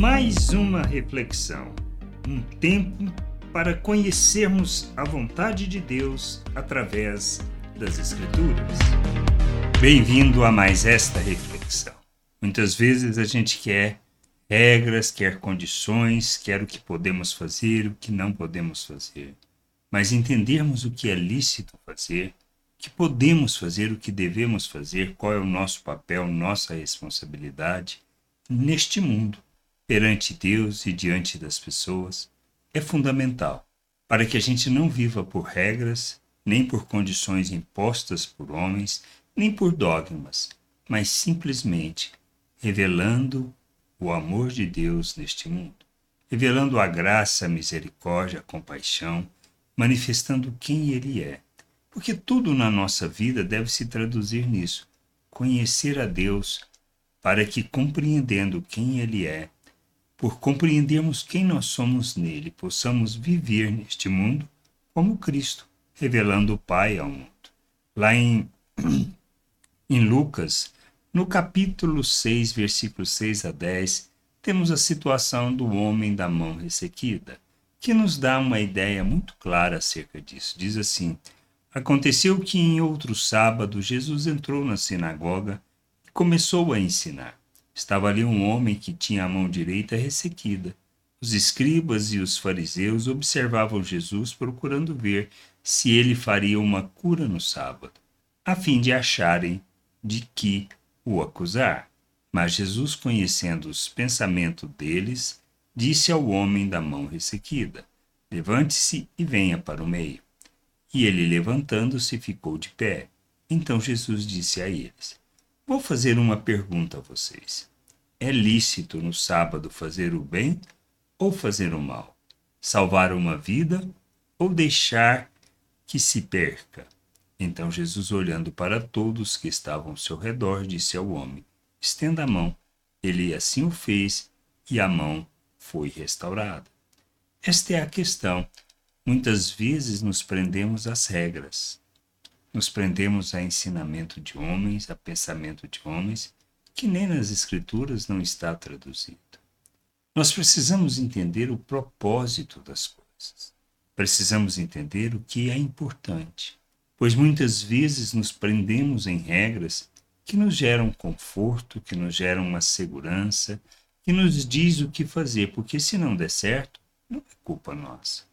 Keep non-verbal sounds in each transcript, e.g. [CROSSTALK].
mais uma reflexão, um tempo para conhecermos a vontade de Deus através das Escrituras. Bem-vindo a mais esta reflexão. Muitas vezes a gente quer regras, quer condições, quer o que podemos fazer, o que não podemos fazer. Mas entendermos o que é lícito fazer, o que podemos fazer, o que devemos fazer, qual é o nosso papel, nossa responsabilidade neste mundo perante Deus e diante das pessoas é fundamental para que a gente não viva por regras, nem por condições impostas por homens, nem por dogmas, mas simplesmente revelando o amor de Deus neste mundo, revelando a graça, a misericórdia, a compaixão, manifestando quem Ele é. Porque tudo na nossa vida deve se traduzir nisso: conhecer a Deus, para que, compreendendo quem Ele é, por compreendermos quem nós somos nele, possamos viver neste mundo como Cristo, revelando o Pai ao mundo. Lá em, [CLEARS THROAT] em Lucas, no capítulo 6, versículos 6 a 10, temos a situação do homem da mão ressequida, que nos dá uma ideia muito clara acerca disso. Diz assim: Aconteceu que em outro sábado Jesus entrou na sinagoga e começou a ensinar. Estava ali um homem que tinha a mão direita ressequida. Os escribas e os fariseus observavam Jesus procurando ver se ele faria uma cura no sábado, a fim de acharem de que o acusar. Mas Jesus, conhecendo os pensamentos deles, disse ao homem da mão ressequida: Levante-se e venha para o meio. E ele, levantando-se, ficou de pé. Então Jesus disse a eles: Vou fazer uma pergunta a vocês. É lícito no sábado fazer o bem ou fazer o mal? Salvar uma vida ou deixar que se perca? Então Jesus, olhando para todos que estavam ao seu redor, disse ao homem: Estenda a mão. Ele assim o fez e a mão foi restaurada. Esta é a questão. Muitas vezes nos prendemos às regras, nos prendemos a ensinamento de homens, a pensamento de homens, que nem nas Escrituras não está traduzido. Nós precisamos entender o propósito das coisas. Precisamos entender o que é importante, pois muitas vezes nos prendemos em regras que nos geram conforto, que nos geram uma segurança, que nos diz o que fazer, porque se não der certo, não é culpa nossa.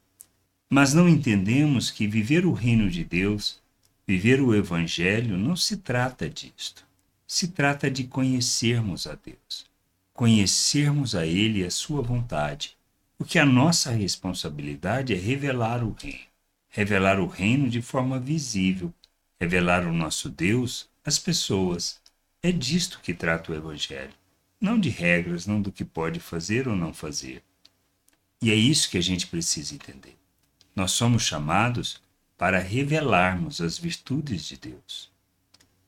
Mas não entendemos que viver o reino de Deus Viver o Evangelho não se trata disto. Se trata de conhecermos a Deus, conhecermos a Ele e a Sua vontade, porque a nossa responsabilidade é revelar o Reino, revelar o Reino de forma visível, revelar o nosso Deus às pessoas. É disto que trata o Evangelho, não de regras, não do que pode fazer ou não fazer. E é isso que a gente precisa entender. Nós somos chamados para revelarmos as virtudes de Deus.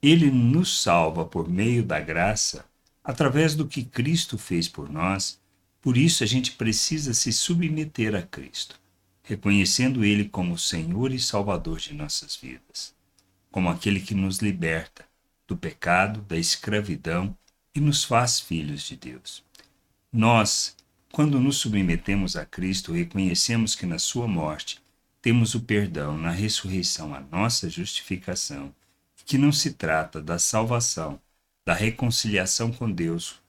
Ele nos salva por meio da graça, através do que Cristo fez por nós, por isso a gente precisa se submeter a Cristo, reconhecendo Ele como Senhor e Salvador de nossas vidas, como aquele que nos liberta do pecado, da escravidão e nos faz filhos de Deus. Nós, quando nos submetemos a Cristo, reconhecemos que na Sua morte temos o perdão na ressurreição, a nossa justificação, que não se trata da salvação, da reconciliação com Deus,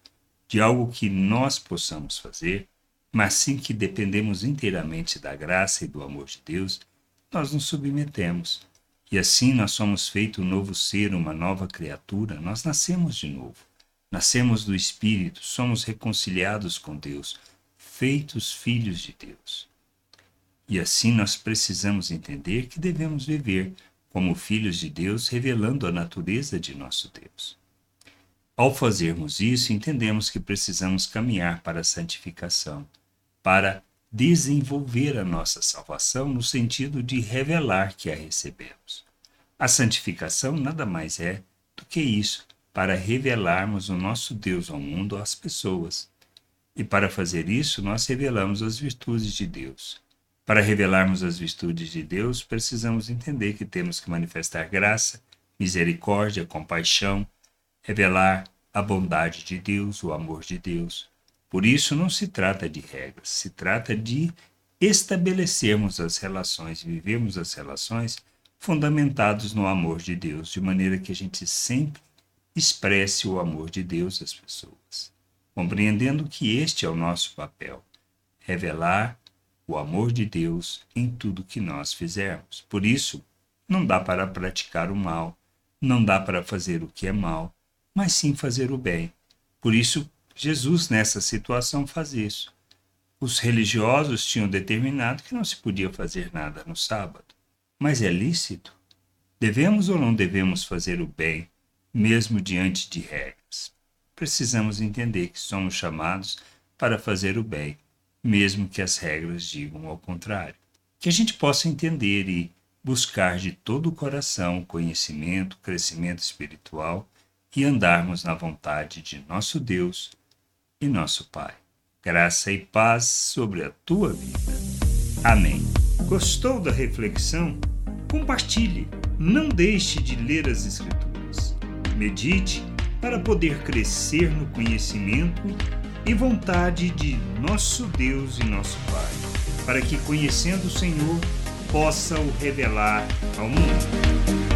de algo que nós possamos fazer, mas sim que dependemos inteiramente da graça e do amor de Deus, nós nos submetemos. E assim nós somos feito um novo ser, uma nova criatura, nós nascemos de novo. Nascemos do Espírito, somos reconciliados com Deus, feitos filhos de Deus. E assim nós precisamos entender que devemos viver como filhos de Deus, revelando a natureza de nosso Deus. Ao fazermos isso, entendemos que precisamos caminhar para a santificação, para desenvolver a nossa salvação no sentido de revelar que a recebemos. A santificação nada mais é do que isso, para revelarmos o nosso Deus ao mundo, às pessoas. E para fazer isso, nós revelamos as virtudes de Deus. Para revelarmos as virtudes de Deus, precisamos entender que temos que manifestar graça, misericórdia, compaixão, revelar a bondade de Deus, o amor de Deus. Por isso, não se trata de regras, se trata de estabelecermos as relações, vivermos as relações fundamentados no amor de Deus, de maneira que a gente sempre expresse o amor de Deus às pessoas, compreendendo que este é o nosso papel, revelar o amor de Deus em tudo que nós fizermos. Por isso, não dá para praticar o mal, não dá para fazer o que é mal, mas sim fazer o bem. Por isso, Jesus, nessa situação, faz isso. Os religiosos tinham determinado que não se podia fazer nada no sábado. Mas é lícito? Devemos ou não devemos fazer o bem, mesmo diante de regras? Precisamos entender que somos chamados para fazer o bem, mesmo que as regras digam ao contrário. Que a gente possa entender e buscar de todo o coração conhecimento, crescimento espiritual e andarmos na vontade de nosso Deus e nosso Pai. Graça e paz sobre a tua vida. Amém. Gostou da reflexão? Compartilhe. Não deixe de ler as Escrituras. Medite para poder crescer no conhecimento e vontade de nosso Deus e nosso Pai, para que, conhecendo o Senhor, possa o revelar ao mundo.